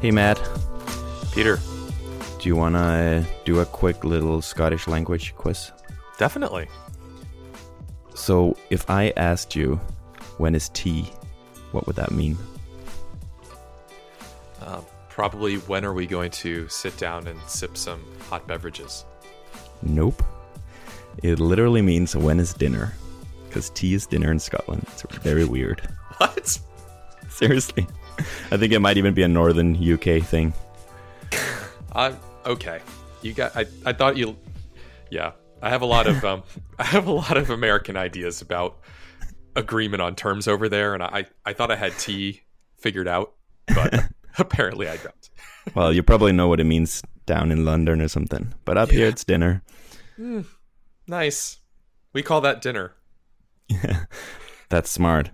Hey, Matt. Peter. Do you want to do a quick little Scottish language quiz? Definitely. So, if I asked you, when is tea, what would that mean? Uh, probably when are we going to sit down and sip some hot beverages? Nope. It literally means when is dinner. Because tea is dinner in Scotland. It's very weird. What? Seriously. I think it might even be a northern UK thing. Uh, okay. You got. I. I thought you. Yeah. I have a lot of. Um. I have a lot of American ideas about agreement on terms over there, and I. I thought I had tea figured out, but apparently I don't. well, you probably know what it means down in London or something, but up yeah. here it's dinner. Mm, nice. We call that dinner. Yeah. That's smart.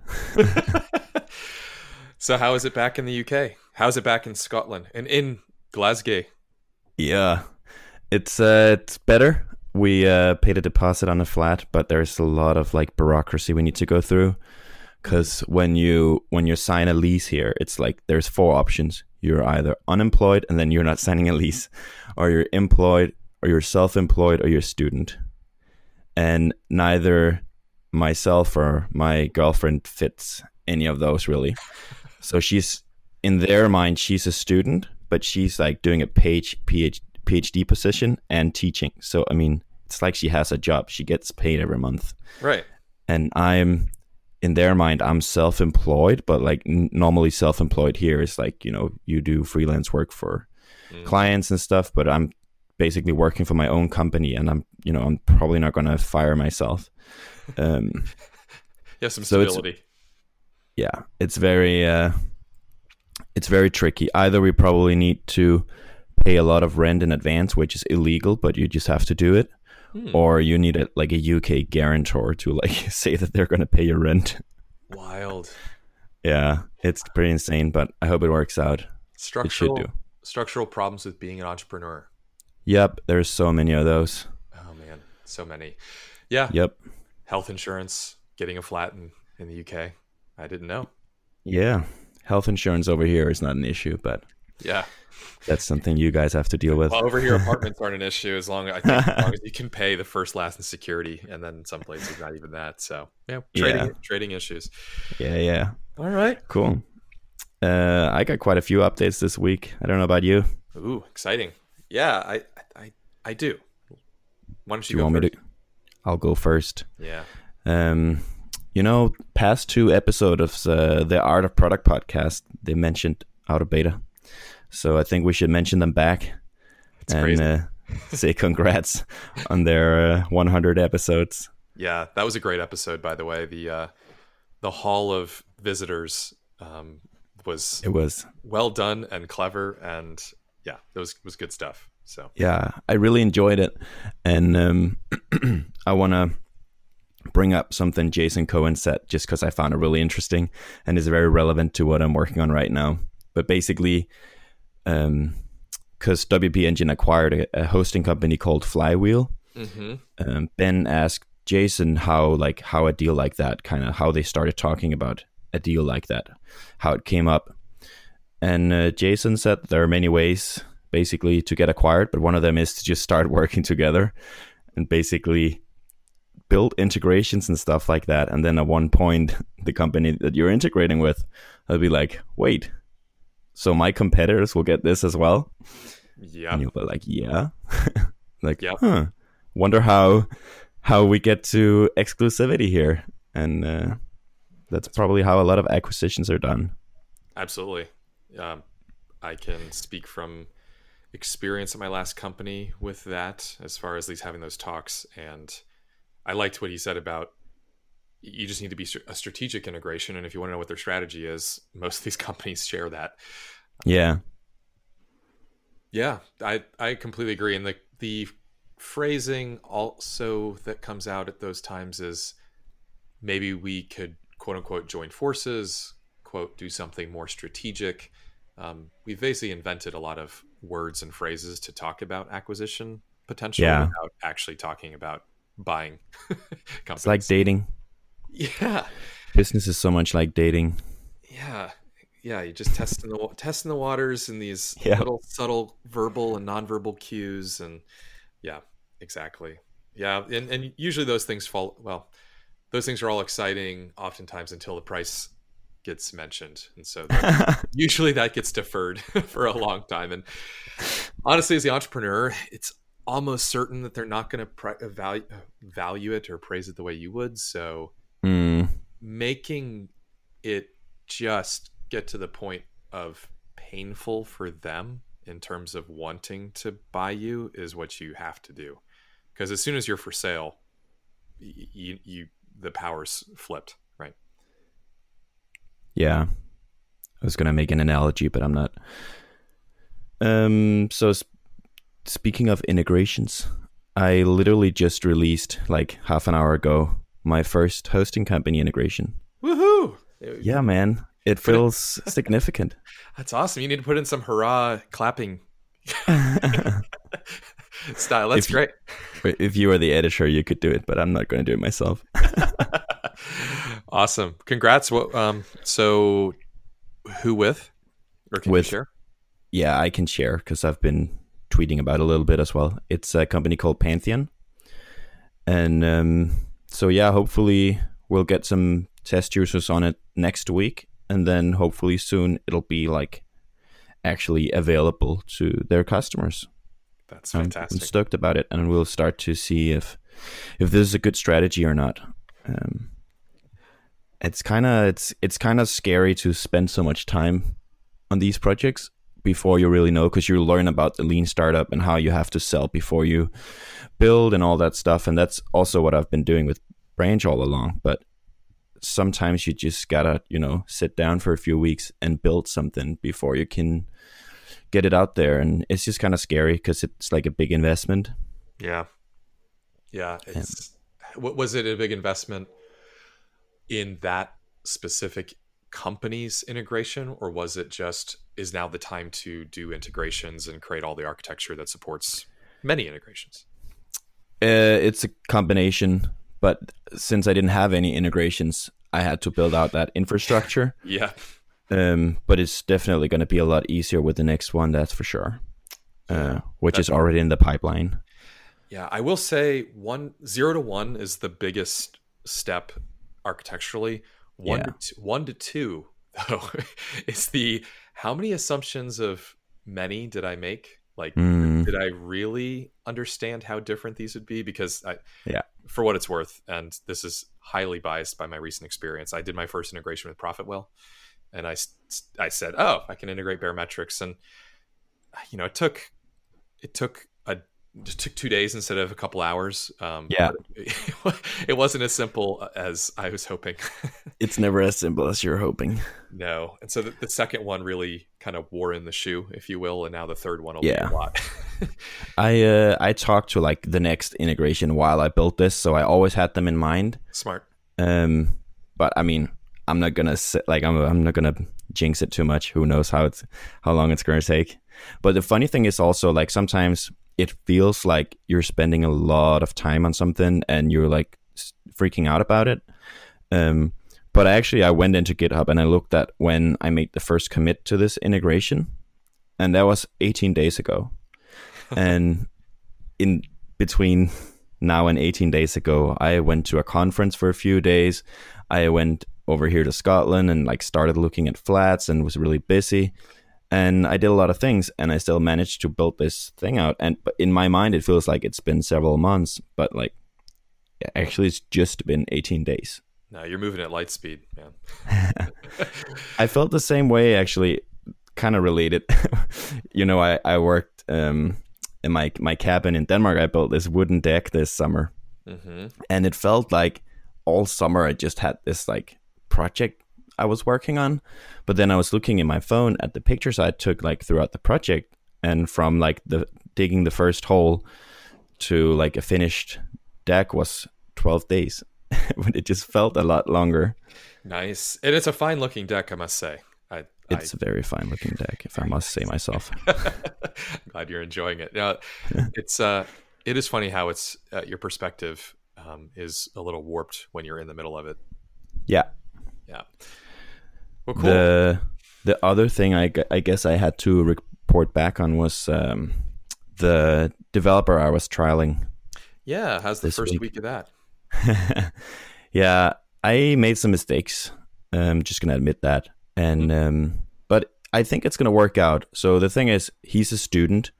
So how is it back in the UK? How's it back in Scotland and in Glasgow? Yeah, it's uh, it's better. We uh, paid a deposit on a flat, but there's a lot of like bureaucracy we need to go through. Because when you when you sign a lease here, it's like there's four options. You're either unemployed and then you're not signing a lease, or you're employed, or you're self-employed, or you're a student. And neither myself or my girlfriend fits any of those really. So she's in their mind, she's a student, but she's like doing a page PhD, PhD position and teaching. So I mean, it's like she has a job. She gets paid every month. Right. And I'm in their mind, I'm self-employed, but like n- normally self-employed here is like you know you do freelance work for mm. clients and stuff, but I'm basically working for my own company, and I'm you know I'm probably not going to fire myself. Um, yeah, some stability. Yeah, it's very uh, it's very tricky. Either we probably need to pay a lot of rent in advance, which is illegal, but you just have to do it, hmm. or you need a, like a UK guarantor to like say that they're going to pay your rent. Wild. yeah, it's pretty insane, but I hope it works out. Structural structural problems with being an entrepreneur. Yep, there's so many of those. Oh man, so many. Yeah. Yep health insurance, getting a flat in, in the UK. I didn't know. Yeah. Health insurance over here is not an issue, but yeah. That's something you guys have to deal with. Well, over here, apartments aren't an issue as long, I think, as long as you can pay the first, last, and security, and then some places not even that. So, yeah, trading, yeah. trading issues. Yeah, yeah. All right, cool. Uh, I got quite a few updates this week. I don't know about you. Ooh, exciting! Yeah, I, I, I do. Why don't you? Do you want first? me to? I'll go first. Yeah. Um, you know, past two episodes of uh, the Art of Product podcast, they mentioned out of beta, so I think we should mention them back it's and uh, say congrats on their uh, 100 episodes. Yeah, that was a great episode, by the way. The uh, the Hall of Visitors um, was it was well done and clever, and yeah, it was was good stuff. So yeah, I really enjoyed it, and um, I want to bring up something Jason Cohen said just because I found it really interesting and is very relevant to what I'm working on right now. But basically, because um, WP Engine acquired a, a, hosting company called Flywheel, mm-hmm. um, Ben asked Jason how like how a deal like that kind of how they started talking about a deal like that, how it came up, and uh, Jason said there are many ways basically to get acquired, but one of them is to just start working together and basically build integrations and stuff like that. And then at one point, the company that you're integrating with will be like, wait, so my competitors will get this as well? Yeah. And you'll be like, yeah. like, huh. Wonder how how we get to exclusivity here. And uh, that's probably how a lot of acquisitions are done. Absolutely. Um, I can speak from experience at my last company with that as far as at least having those talks and i liked what he said about you just need to be a strategic integration and if you want to know what their strategy is most of these companies share that. Yeah. Yeah i i completely agree and the the phrasing also that comes out at those times is maybe we could quote unquote join forces quote do something more strategic. Um, we've basically invented a lot of words and phrases to talk about acquisition potential yeah. without actually talking about buying companies. It's like dating. Yeah. Business is so much like dating. Yeah. yeah, you're just testing the testing the waters in these Yeah. little subtle verbal and nonverbal cues, and yeah, exactly. Yeah, and and usually those things fall well. Those things are all exciting, oftentimes until the price gets mentioned, and so that- usually that gets deferred for a long time. And honestly, as the entrepreneur, it's almost certain that they're not going to value value it or praise it the way you would. So Mm, making it just get to the point of painful for them in terms of wanting to buy you is what you have to do because as soon as you're for sale y- you, you the powers flipped right yeah. I was gonna make an analogy, but I'm not. Um. So sp- speaking of integrations, I literally just released like half an hour ago my first hosting company integration. woohoo! Yeah, man. It feels significant. that's awesome. You need to put in some hurrah clapping. Style that's If you- great. If you were the editor, you could do it, but I'm not going to do it myself. awesome. Congrats. What um so who with? Or can With- you share? Yeah, I can share because I've been tweeting about a little bit as well. It's a company called Pantheon. And um, so, yeah, hopefully we'll get some test users on it next week. And then hopefully soon it'll be like actually available to their customers. that's I'm- I'm stoked about it. And we'll start to see if if this is a good strategy or not. Um, it's kind of it's it's kind of scary to spend so much time on these projects before you really know because you learn about the lean startup and how you have to sell before you build and all that stuff and that's also what I've been doing with branch all along but sometimes you just gotta you know sit down for a few weeks and build something before you can get it out there and it's just kind of scary because it's like a big investment Yeah. Yeah. It's what was it a big investment in that specific company's integration or was it just is now the time to do integrations and create all the architecture that supports many integrations? Uh, it's a combination, but since I didn't have any integrations, I had to build out that infrastructure. Yeah. Um, but it's definitely going to be a lot easier with the next one, that's for sure. Uh, which is already in the pipeline. Yeah, I will say one zero to one is the biggest step architecturally. One Yeah. to two, one to two though is the how many assumptions of many did I make? Like, Mm. did I really understand how different these would be? Because I, Yeah. for what it's worth, and this is highly biased by my recent experience. I did my first integration with Profitwell, and I, I said, oh, I can integrate Baremetrics, and you know, it took it took it took two days instead of a couple hours. Um, Yeah. it wasn't as simple as I was hoping. It's never as simple as you're hoping. no, and so the, the second one really kind of wore in the shoe, if you will, and now the third one will Yeah. be a lot. I uh, I talked to like the next integration while I built this, so I always had them in mind. Smart. Um, but I mean, I'm not gonna sit, like I'm I'm not gonna jinx it too much. Who knows how it's how long it's gonna take? But the funny thing is also like sometimes it feels like you're spending a lot of time on something and you're like freaking out about it. Um, but actually, I went into GitHub and I looked at when I made the first commit to this integration, and that was 18 days ago. and in between now and 18 days ago, I went to a conference for a few days. I went over here to Scotland and like started looking at flats and was really busy. And I did a lot of things and I still managed to build this thing out. And but in my mind, it feels like it's been several months, but like actually, it's just been 18 days. No, you're moving at light speed, man. I felt the same way actually, kind of related. you know, I, I worked um, in my, my cabin in Denmark. I built this wooden deck this summer hmm and it felt like all summer I just had this like project I was working on. But then I was looking in my phone at the pictures I took like throughout the project, and from like the digging the first hole to like a finished deck was twelve days. but it just felt a lot longer. Nice, and it's a fine looking deck, I must say. I, It's a very fine looking deck, if I must say myself. I glad you're enjoying it. It's uh, it is funny how it's uh, your perspective um, is a little warped when you're in the middle of it. Yeah. Yeah. Well, cool. The the other thing I, I guess I had to report back on was um, the developer I was trialing. Yeah, how's the first week, week of that? yeah, I made some mistakes. I'm just gonna admit that, and mm-hmm. um, but I think it's gonna work out. So the thing is, he's a student.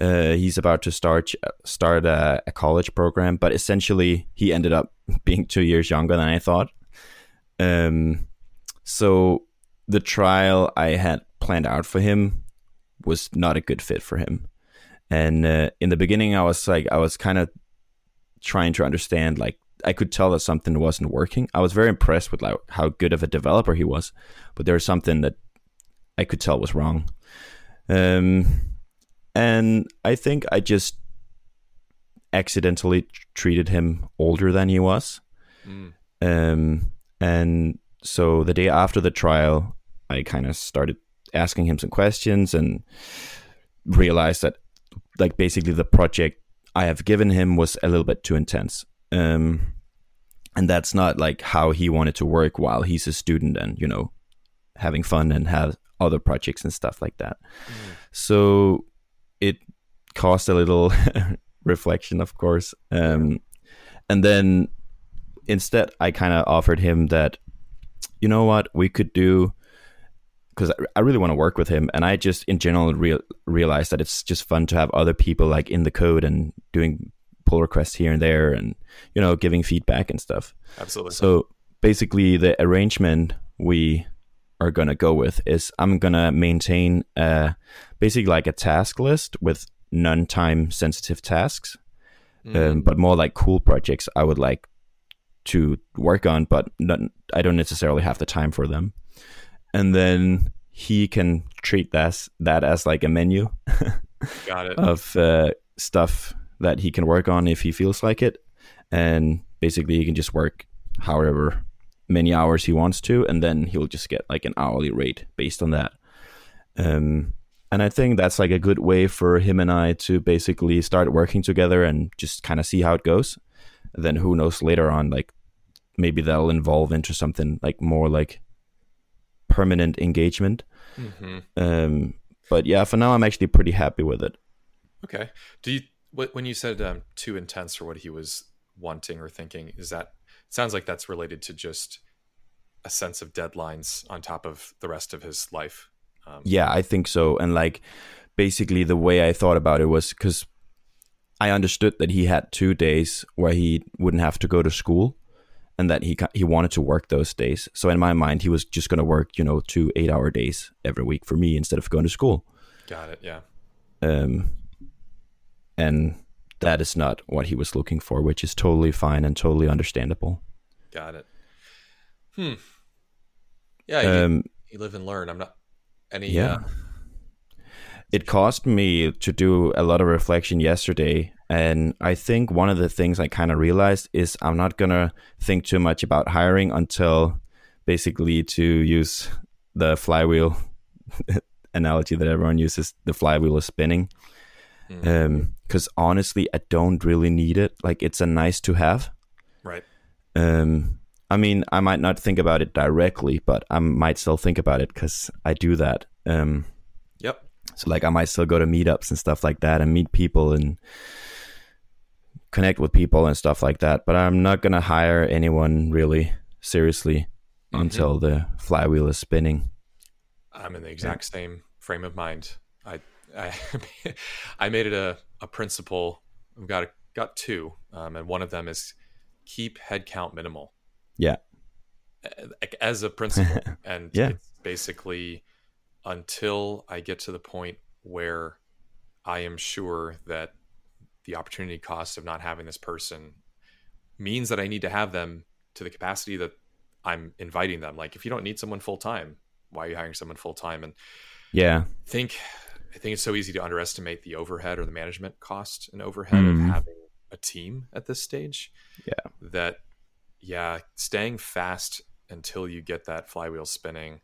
Uh, he's about to start start a, a, college program, but essentially he ended up being two years younger than I thought. Um, so the trial I had planned out for him was not a good fit for him. And uh, in the beginning, I was like, I was kind of trying to understand, like, I could tell that something wasn't working. I was very impressed with like how good of a developer he was, but there was something that I could tell was wrong. Um, and I think I just accidentally treated him older than he was. Mm. Um, and so the day after the trial, I kind of started asking him some questions and realized that like basically the project I have given him was a little bit too intense. Um, and that's not like how he wanted to work while he's a student and you know having fun and have other projects and stuff like that. Mm. So it caused a little reflection, of course. Um, and then instead, I kind of offered him that, you know what, we could do because I really want to work with him, and I just in general real, realized that it's just fun to have other people like in the code and doing pull requests here and there, and you know giving feedback and stuff. Absolutely. So basically, the arrangement we are gonna go with is I'm gonna maintain uh, basically like a task list with non-time sensitive tasks, mm. um, but more like cool projects I would like to work on, but not, I don't necessarily have the time for them. And then he can treat that that as like a menu got it. of uh, stuff that he can work on if he feels like it. And basically he can just work however many hours he wants to and then he'll just get like an hourly rate based on that. Um, and i think that's like a good way for him and i to basically start working together and just kind of see how it goes then who knows later on like maybe that'll evolve into something like more like permanent engagement. Mm-hmm. Um, but yeah, for now, I'm actually pretty happy with it. Okay. Do you when you said um, too intense for what he was wanting or thinking? Is that sounds like that's related to just a sense of deadlines on top of the rest of his life? Um, yeah, I think so. And like basically, the way I thought about it was because I understood that he had two days where he wouldn't have to go to school and that he he wanted to work those days. So in my mind, he was just going to work, you know, two eight hour days every week for me instead of going to school. Got it. Yeah. Um, and that is not what he was looking for, which is totally fine and totally understandable. Got it. Hmm. Yeah. You, um, you live and learn. I'm not any. Yeah. Uh, it caused me to do a lot of reflection yesterday and I think one of the things I kind of realized is I'm not going to think too much about hiring until basically to use the flywheel analogy that everyone uses the flywheel is spinning. Because mm. um, honestly, I don't really need it. Like, it's a nice to have. Right. Um, I mean, I might not think about it directly, but I might still think about it because I do that. Um. So, like, I might still go to meetups and stuff like that and meet people and connect with people and stuff like that. But I'm not gonna hire anyone really seriously mm-hmm. until the flywheel is spinning. I'm in the exact yeah. same frame of mind. I I, I made it a, a principle. I've got a, got two, um, and one of them is keep headcount minimal. Yeah, as a principle, and yeah. it's basically until I get to the point where I am sure that the opportunity cost of not having this person means that I need to have them to the capacity that I'm inviting them. Like if you don't need someone full time, why are you hiring someone full time? And yeah, I think I think it's so easy to underestimate the overhead or the management cost and overhead mm. of mm-hmm. having a team at this stage. Yeah. That yeah, staying fast until you get that flywheel spinning,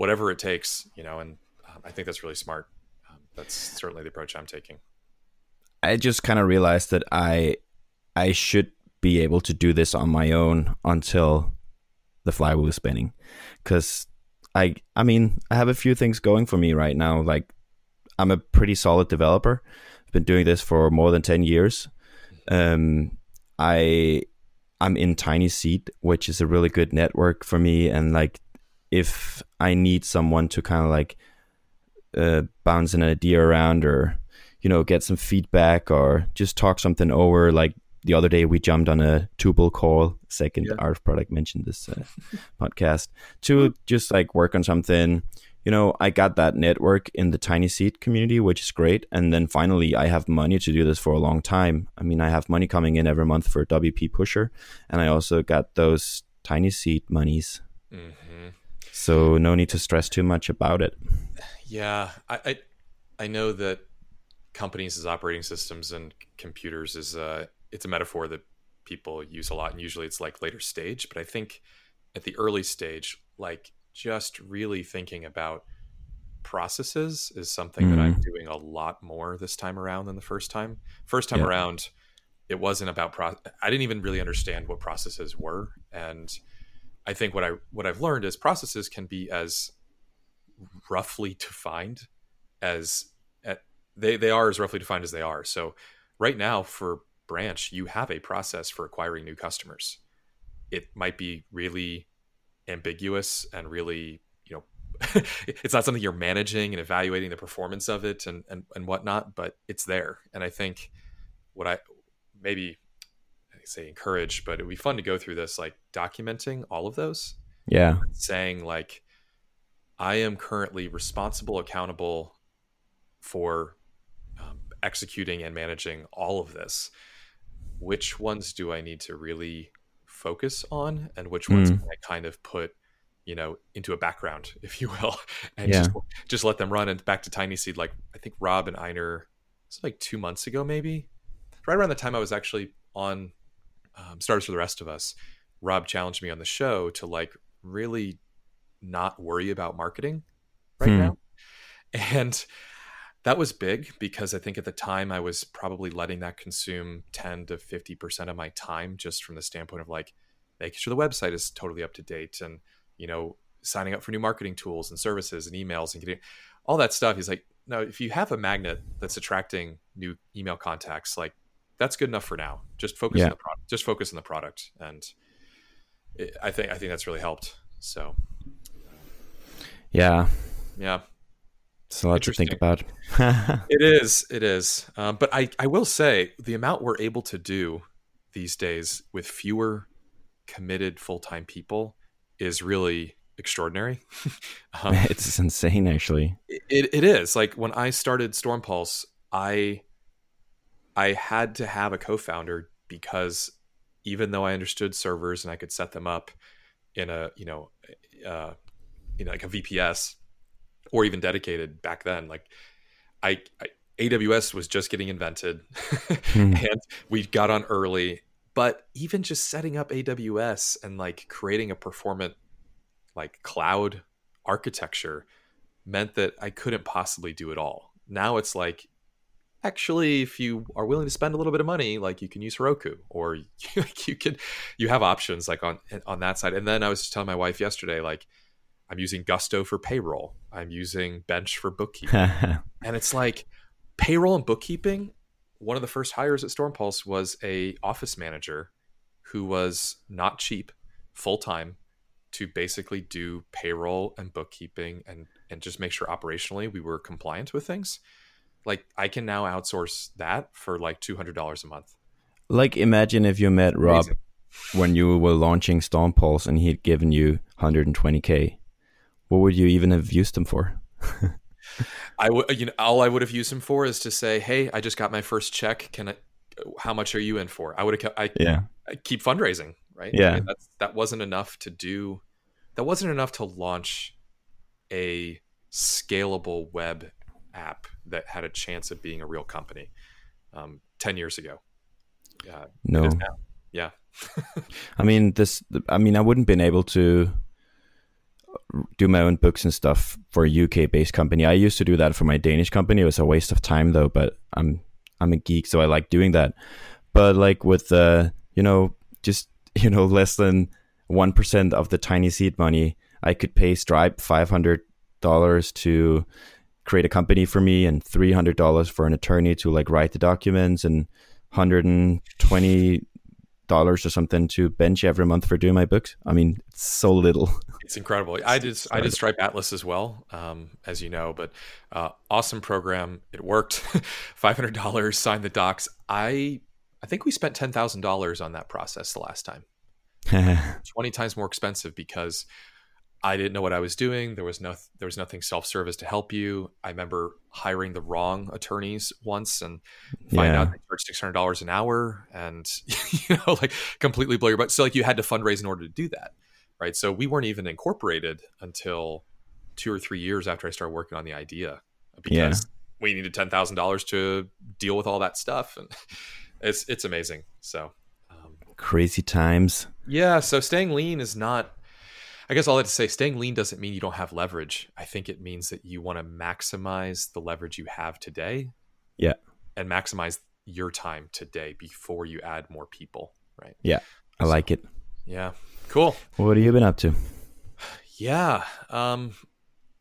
whatever it takes, you know, and um, I think that's really smart. Um, that's certainly the approach I'm taking. I just kind of realized that I I should be able to do this on my own until the flywheel is spinning I I I mean, I have a few things going for me right now. Like I'm a pretty solid developer. I've been doing this for more than 10 years. Um I I'm in Tiny Seed, which is a really good network for me and like if I need someone to kind of like uh, bounce an idea around or you know get some feedback or just talk something over like the other day we jumped on a Tuple call second yeah. art product mentioned this uh, podcast to just like work on something you know i got that network in the tiny seed community which is great and then finally i have money to do this for a long time i mean i have money coming in every month for wp pusher and i also got those tiny seed monies mm-hmm. So no need to stress too much about it yeah i i, I know that companies as operating systems and computers is uh it's a metaphor that people use a lot and usually it's like later stage but i think at the early stage like just really thinking about processes is something mm-hmm. that i'm doing a lot more this time around than the first time first time yeah. around it wasn't about pro i didn't even really understand what processes were and i think what i what i've learned is processes can be as roughly defined as at, they they are as roughly defined as they are so right now for branch, you have a process for acquiring new customers. It might be really ambiguous and really, you know, it's not something you're managing and evaluating the performance of it and, and, and whatnot, but it's there. And I think what I maybe say encourage, but it would be fun to go through this, like documenting all of those. Yeah. Saying like, I am currently responsible, accountable for um, executing and managing all of this which ones do I need to really focus on and which ones mm. can I kind of put you know into a background if you will and yeah. just, just let them run and back to tiny seed like i think rob and einar it's like two months ago maybe right around the time i was actually on um, startups for the rest of us rob challenged me on the show to like really not worry about marketing right hmm. now and that was big because I think at the time I was probably letting that consume 10 to 50% of my time just from the standpoint of like making sure the website is totally up to date and, you know, signing up for new marketing tools and services and emails and getting all that stuff. He's like, no, if you have a magnet that's attracting new email contacts, like that's good enough for now. Just focus yeah. on the product. Just focus on the product. And it, I think, I think that's really helped. So, yeah. Yeah. It's a lot to think about. it is. It is. Um, but I, I will say the amount we're able to do these days with fewer committed full time people is really extraordinary. um, it's insane, actually. It, it is. Like when I started Stormpulse, I I had to have a co founder because even though I understood servers and I could set them up in a, you know, uh, you know, like a VPS, or even dedicated back then. Like I, I AWS was just getting invented hmm. and we got on early. But even just setting up AWS and like creating a performant like cloud architecture meant that I couldn't possibly do it all. Now it's like actually if you are willing to spend a little bit of money like you can use Heroku or you can you have options like on on that side. And then I was just telling my wife yesterday like I'm using Gusto for payroll. I'm using Bench for bookkeeping. and it's like payroll and bookkeeping. One of the first hires at Stormpulse was a office manager who was not cheap, full time, to basically do payroll and bookkeeping and and just make sure operationally we were compliant with things. Like I can now outsource that for like two hundred dollars a month. Like imagine if you met Rob Amazing. when you were launching Stormpulse and he had given you 120k what would you even have used them for? I would, you know, all I would have used him for is to say, "Hey, I just got my first check. Can I? How much are you in for?" I would have kept. I, yeah. I keep fundraising, right? Yeah. I mean, that's, that wasn't enough to do. That wasn't enough to launch a scalable web app that had a chance of being a real company um, 10 years ago. Uh, no. Yeah. I mean, this, I mean, I wouldn't been able to do my own books and stuff for a UK based company. I used to do that for my Danish company. It was a waste of time though, but I'm I'm a geek, so I like doing that. But like with uh, you know, just you know, less than one percent of the tiny seed money, I could pay Stripe five hundred dollars to create a company for me and three hundred dollars for an attorney to like write the documents and hundred and twenty dollars or something to bench every month for doing my books. I mean, it's so little. It's incredible. I did I did Stripe Atlas as well, um, as you know, but uh, awesome program. It worked. Five hundred dollars. Signed the docs. I I think we spent ten thousand dollars on that process the last time. Twenty times more expensive because I didn't know what I was doing. There was no there was nothing self service to help you. I remember hiring the wrong attorneys once and find Yeah. out they charge six hundred dollars an hour and you know like completely blow your butt. So like you had to fundraise in order to do that, right? So we weren't even incorporated until two or three years after I started working on the idea because we needed ten thousand dollars to deal with all that stuff and it's it's amazing. So um, Crazy times. yeah, so staying lean is not. I guess all I have to say, staying lean doesn't mean you don't have leverage. I think it means that you want to maximize the leverage you have today. Yeah. And maximize your time today before you add more people. Right. Yeah. I like it. Yeah. Cool. What have you been up to? Yeah. Um,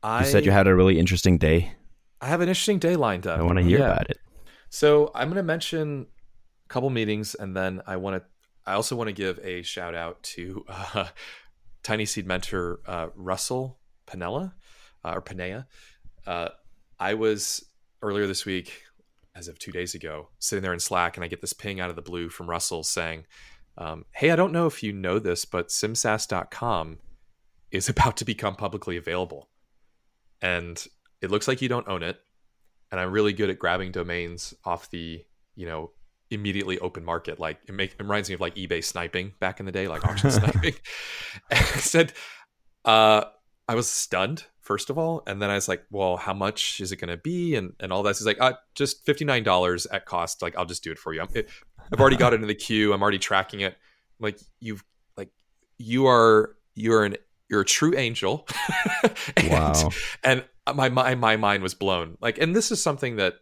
I You said you had a really interesting day. I have an interesting day lined up. I want to hear Yeah. about it. So I'm going to mention a couple meetings, and then I want to. I also want to give a shout out to uh, Tiny Seed mentor uh, Russell Panella uh, or Panea. Uh, I was earlier this week, as of two days ago, sitting there in Slack, and I get this ping out of the blue from Russell saying, um, "Hey, I don't know if you know this, but SimSaaS.com is about to become publicly available, and it looks like you don't own it." and I'm really good at grabbing domains off the you know immediately open market. Like it, make, it reminds me of like eBay sniping back in the day, like auction sniping. And I said, uh, I was stunned first of all, and then I was like, well, how much is it going to be, and and all that. He's like, uh, just fifty nine dollars at cost. Like I'll just do it for you. I'm, it, I've already got it in the queue. I'm already tracking it. like you've like you are you're an you're a true angel. and, Wow. and my, my my mind was blown. Like, and this is something that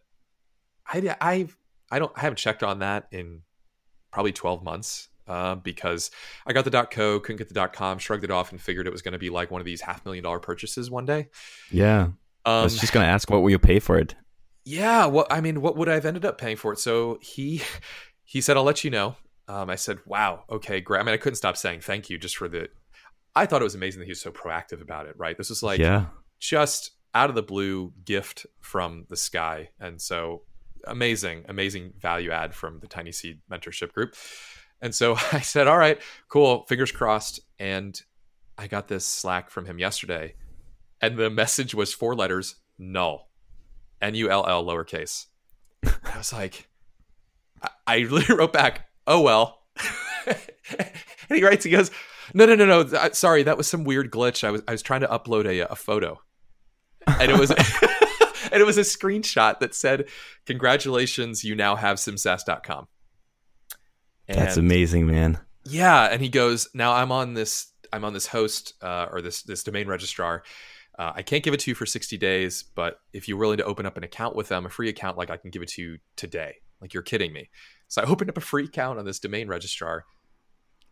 I I I don't I haven't checked on that in probably twelve months. Uh, because I got the .co, couldn't get the .com, shrugged it off, and figured it was going to be like one of these half million dollar purchases one day. Yeah. I Um, was just going to ask, what will you pay for it? yeah, what I mean, what would I have ended up paying for it? So he he said, "I'll let you know." Um, I said, "Wow, okay, great." I mean, I couldn't stop saying thank you just for the. I thought it was amazing that he was so proactive about it. Right, this was like yeah. just out of the blue gift from the sky, and so amazing, amazing value add from the Tiny Seed Mentorship Group. And so I said, "All right, cool, fingers crossed." And I got this Slack from him yesterday, and the message was four letters: null, N U L L lowercase. I was like, I, I literally wrote back, "Oh well," and he writes, he goes, "No, no, no, no. sorry, that was some weird glitch. I was I was trying to upload a a photo, and it was." And it was a screenshot that said, "Congratulations, you now have simsaas.com." That's amazing, man. yeah and he goes now i'm on this i'm on this host uh, or this this domain registrar. Uh, i can't give it to you for 60 days but if you're willing to open up an account with them a free account like i can give it to you today. Like you're kidding me. So i opened up a free account on this domain registrar.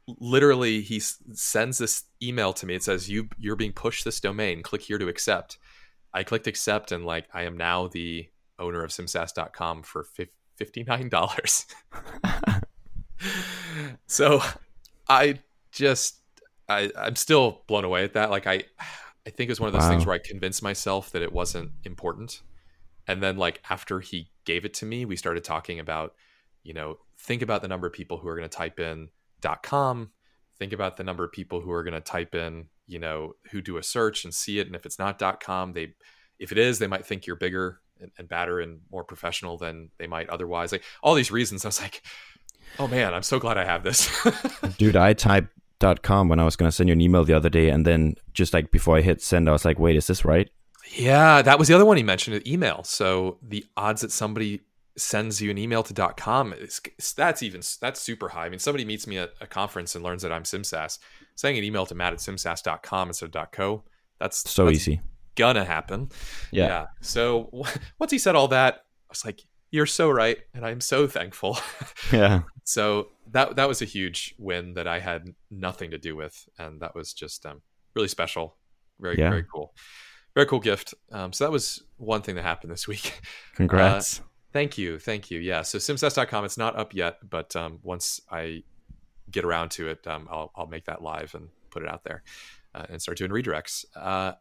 Literally he s- sends this email to me. It says you you're being pushed this domain. Click here to accept i clicked accept and like i am now the owner of simsaas.com for $59 so I just I I'm still blown away at that. Like I I think it was one of those things where I convinced myself that it wasn't important. And then like after he gave it to me, we started talking about, you know, think about the number of people who are going to type in .com, think about the number of people who are going to type in, you know, who do a search and see it and if it's not .com, they if it is, they might think you're bigger and, and badder and more professional than they might otherwise. Like all these reasons, I was like, oh man, I'm so glad I have this. Dude, I typed .com when I was going to send you an email the other day. And then just like before I hit send, I was like, wait, is this right? yeah, that was the other one he mentioned, email. So the odds that somebody sends you an email to .com is that's even that's super high. I mean, somebody meets me at a conference and learns that I'm SimSaaS, sending an email to Matt at simsaas.com instead of .co. That's So that's easy. gonna happen. Yeah. So w- once he said all that, I was like, "You're so right," and I'm so thankful. Yeah. so that that was a huge win that I had nothing to do with, and that was just um, really special. very Yeah. very cool, very cool gift. Um, so that was one thing that happened this week. Congrats. Thank you, thank you. Yeah, so simsaas.com. It's not up yet, but um, once I get around to it, um, I'll I'll make that live and put it out there uh, and start doing redirects. Uh,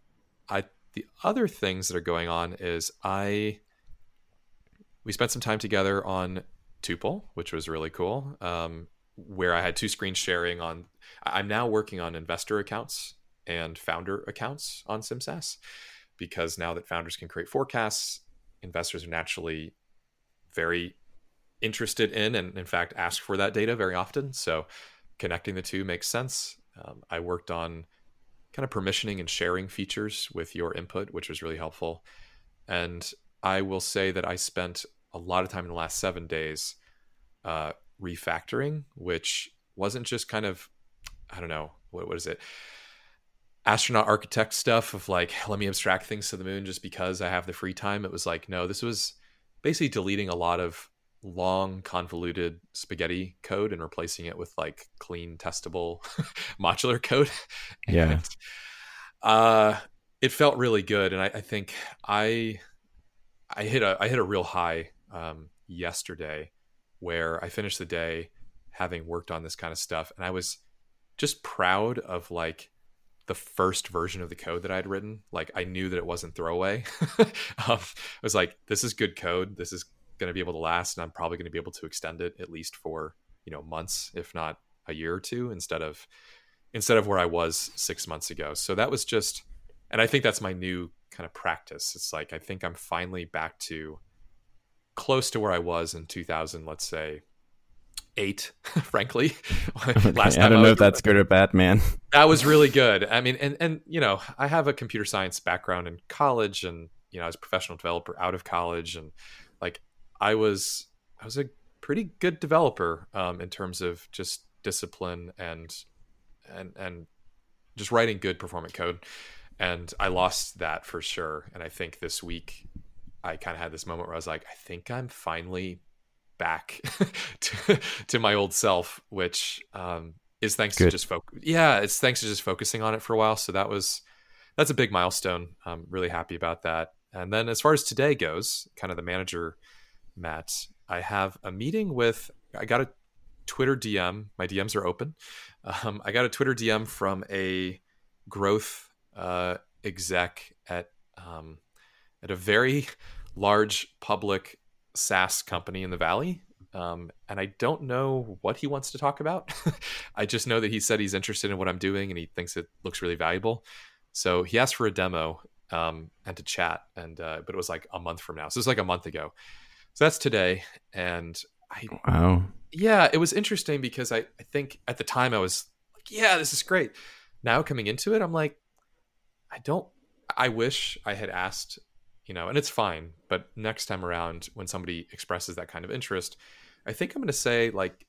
I the other things that are going on is I we spent some time together on Tuple, which was really cool. Um, where I had two screens sharing on. I'm now working on investor accounts and founder accounts on SimSaaS because now that founders can create forecasts, investors are naturally very interested in and in fact ask for that data very often. So connecting the two makes sense. Um, I worked on kind of permissioning and sharing features with your input, which was really helpful. And I will say that I spent a lot of time in the last seven days uh, refactoring, which wasn't just kind of, I don't know, what, what is it? Astronaut architect stuff of like, let me abstract things to the moon just because I have the free time. It was like, no, this was basically deleting a lot of long, convoluted spaghetti code and replacing it with like clean, testable modular code. Yeah. And, uh, it felt really good, and I, I think I I hit a I hit a real high um, yesterday where I finished the day having worked on this kind of stuff, and I was just proud of like the first version of the code that I'd written. Like I knew that it wasn't throwaway. um, I was like, this is good code. This is going to be able to last, and I'm probably going to be able to extend it at least for you know months, if not a year or two, instead of instead of where I was six months ago. So that was just, and I think that's my new kind of practice. It's like I think I'm finally back to close to where I was in 2000, let's say eight, frankly. Okay, I don't know if that's good or bad, man. that was really good. I mean, and and you know, I have a computer science background in college, and you know, I was a professional developer out of college, and like I was, I was a pretty good developer um, in terms of just discipline and and and just writing good performant code. And I lost that for sure. And I think this week I kind of had this moment where I was like, I think I'm finally back to, to my old self, which um, is thanks to just focus. Yeah, it's thanks to just focusing on it for a while. So that was that's a big milestone. I'm really happy about that. And then as far as today goes, kind of the manager, Matt, I have a meeting with. I got a Twitter DM. My DMs are open. Um, I got a Twitter DM from a growth uh, exec at um, at a very large public SaaS company in the Valley. Um, and I don't know what he wants to talk about. I just know that he said he's interested in what I'm doing and he thinks it looks really valuable. So he asked for a demo um, and to chat, and uh, but it was like a month from now. So it's like a month ago. So that's today, and I Wow. yeah, it was interesting because I, I think at the time I was like, yeah, this is great. Now coming into it, I'm like, I don't, I wish I had asked, you know, and it's fine. But next time around, when somebody expresses that kind of interest, I think I'm going to say, like,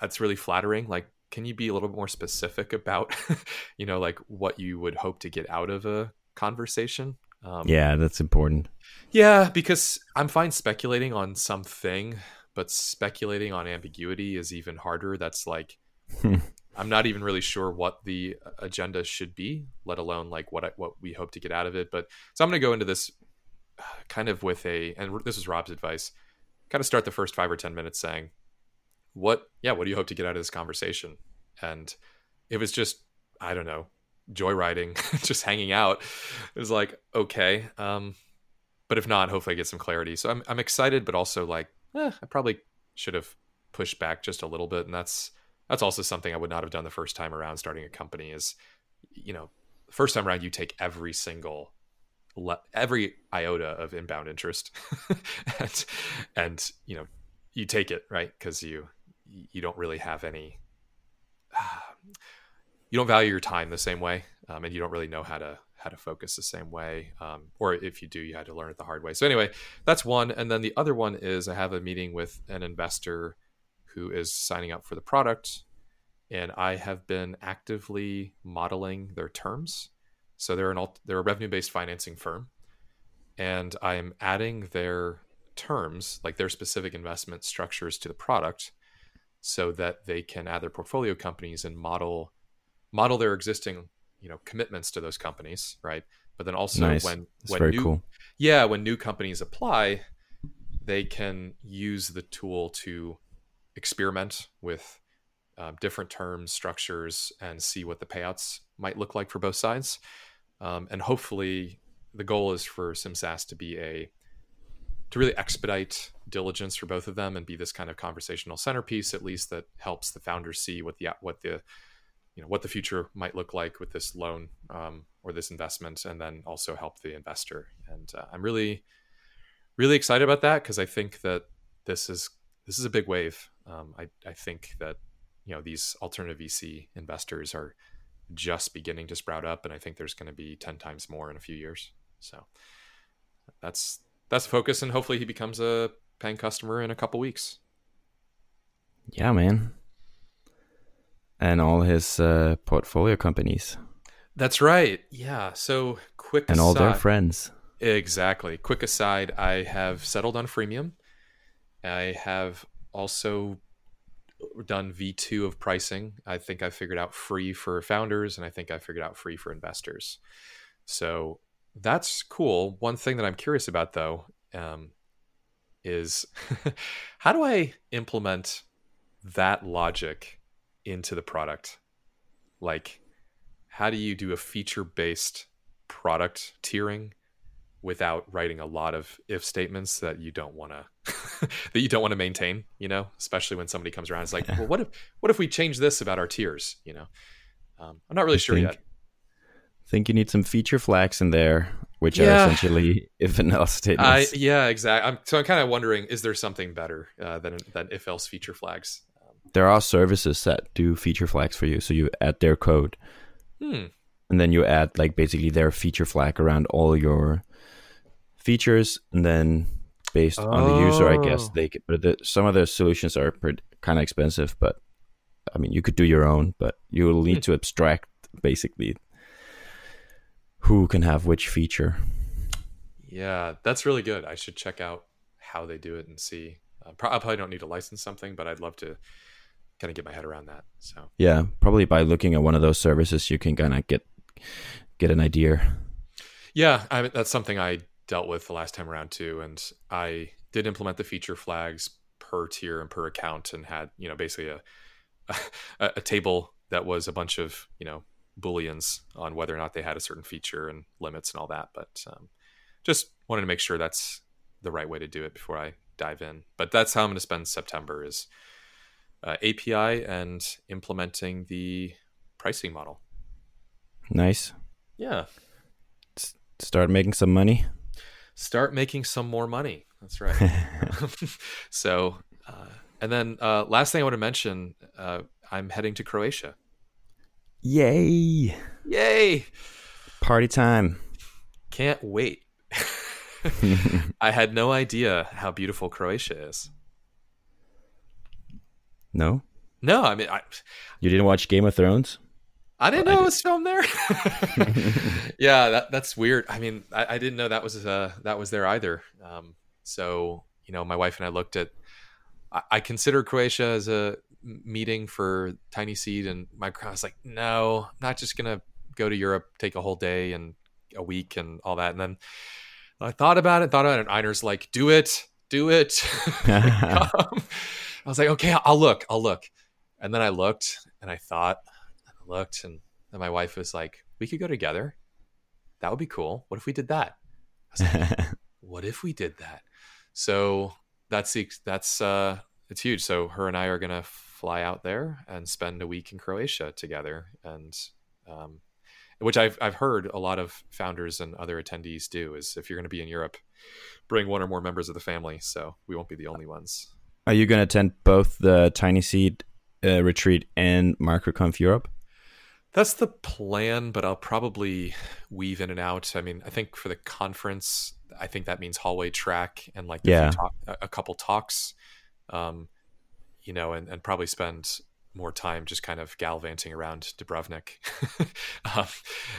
that's really flattering. Like, can you be a little bit more specific about, you know, like what you would hope to get out of a conversation? Um, Yeah, that's important. yeah, because I'm fine speculating on something, but speculating on ambiguity is even harder. That's like. I'm not even really sure what the agenda should be, let alone like what I, what we hope to get out of it. But so I'm going to go into this uh, kind of with a, and this is Rob's advice, kind of start the first five or ten minutes saying, "What, yeah, what do you hope to get out of this conversation?" And it was just, I don't know, joyriding, just hanging out. It was like, okay, um, but if not, hopefully I get some clarity. So I'm I'm excited, but also like, eh, I probably should have pushed back just a little bit, and that's that's also something I would not have done the first time around starting a company. Is you know, first time around you take every single le- every iota of inbound interest, and and you know you take it right because you you don't really have any you don't value your time the same way um, and you don't really know how to how to focus the same way um, or if you do you had to learn it the hard way. So anyway that's one. And then the other one is i have a meeting with an investor who is signing up for the product and i have been actively modeling their terms. So they're an alt- they're a revenue based financing firm and i am adding their terms like their specific investment structures to the product so that they can add their portfolio companies and model model their existing you know commitments to those companies, right? But then also Nice. when when new cool. yeah when new companies apply, they can use the tool to experiment with um, different terms, structures, and see what the payouts might look like for both sides. Um, and hopefully, the goal is for SimSaaS to be a to really expedite diligence for both of them and be this kind of conversational centerpiece, at least that helps the founders see what the what the you know what the future might look like with this loan um, or this investment, and then also help the investor. And uh, I'm really really excited about that because I think that this is this is a big wave. Um, I I think that you know these alternative VC investors are just beginning to sprout up, and I think there's going to be ten times more in a few years. So that's that's focus, and hopefully he becomes a paying customer in a couple weeks. Yeah, man. And all his uh, portfolio companies That's right. Yeah. So quick and all their friends. Exactly. Quick aside, I have settled on freemium. I have also done V2 of pricing. I think I figured out free for founders and I think I figured out free for investors. So that's cool. One thing that I'm curious about though um, is how do I implement that logic into the product? Like, how do you do a feature based product tiering without writing a lot of if statements that you don't want to that you don't want to maintain you know especially when somebody comes around it's like well what if what if we change this about our tiers you know um, i'm not really I sure think- yet think you need some feature flags in there, which Yeah. are essentially if and else I, statements. yeah exactly I'm, so i'm kind of wondering is there something better uh, than than if else feature flags there are services that do feature flags for you. So you add their code hmm and then you add like basically their feature flag around all your features and then based on the user i guess Oh. they could, but the, some of the solutions are kind of expensive but i mean you could do your own but you will need Hmm. to abstract basically who can have which feature yeah that's really good i should check out how they do it and see uh, pro- i probably don't need to license something but i'd love to kind of get my head around that so yeah probably by looking at one of those services you can kind of get get an idea Yeah, I mean, that's something I dealt with the last time around too, and I did implement the feature flags per tier and per account, and had you know basically a a, a table that was a bunch of you know booleans on whether or not they had a certain feature and limits and all that. But um, just wanted to make sure that's the right way to do it before I dive in. But that's how I'm going to spend September is uh, API and implementing the pricing model. nice Yeah. start making some money start making some more money. That's right. so, uh, and then uh, last thing I want to mention, uh, I'm heading to Croatia. yay Yay! party time Can't wait. I had no idea how beautiful Croatia is. No No, I mean, I, you didn't watch game of thrones I didn't I know did. it was filmed there. yeah, that that's weird. I mean, I, I didn't know that was uh, that was there either. Um, so you know, my wife and I looked at. I, I considered Croatia as a meeting for TinySeed, and my I was like, no, I'm not just gonna go to Europe, take a whole day and a week and all that. And then I thought about it, thought about it, and Einar's like, do it, do it. I was like, okay, I'll look, I'll look. And then I looked and I thought, and I looked, and then my wife was like, we could go together. That would be cool. What if we did that? I was like, what if we did that? So that's the, that's uh it's huge. So her and I are gonna fly out there and spend a week in Croatia together, and um, which I've I've heard a lot of founders and other attendees do is if you're going to be in Europe, bring one or more members of the family, so we won't be the only ones. Are you going to attend both the TinySeed uh, retreat and MicroConf Europe? That's the plan, but I'll probably weave in and out. I mean, I think for the conference, I think that means hallway track and like a Yeah. talk, a couple talks, um, you know, and, and probably spend more time just kind of gallivanting around Dubrovnik. um,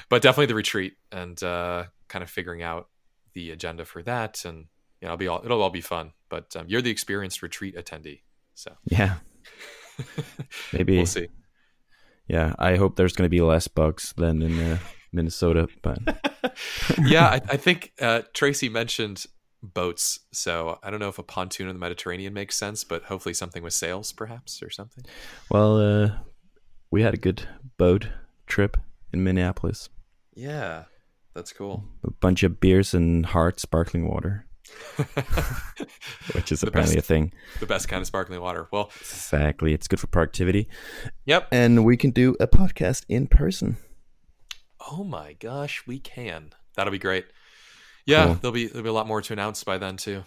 but definitely the retreat and uh, kind of figuring out the agenda for that, and you know, it'll be all it'll all be fun. But um, you're the experienced retreat attendee, so Yeah. Maybe we'll see. yeah, I hope there's going to be less bugs than in uh, Minnesota. But yeah, I, I think uh, Tracy mentioned boats, so I don't know if a pontoon in the Mediterranean makes sense, but hopefully something with sails, perhaps, or something. well, uh, we had a good boat trip in Minneapolis. Yeah, that's cool. A bunch of beers and hard sparkling water, which is The apparently best. a thing. the best kind of sparkling water. Well, Exactly, it's good for productivity, yep. and we can do a podcast in person. Oh my gosh, we can. That'll be great. Yeah, Cool. there'll be there'll be a lot more to announce by then too.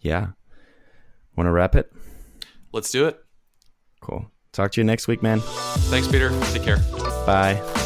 Yeah, want to wrap it? Let's do it. Cool. Talk to you next week, man. Thanks, Peter. Take care. Bye.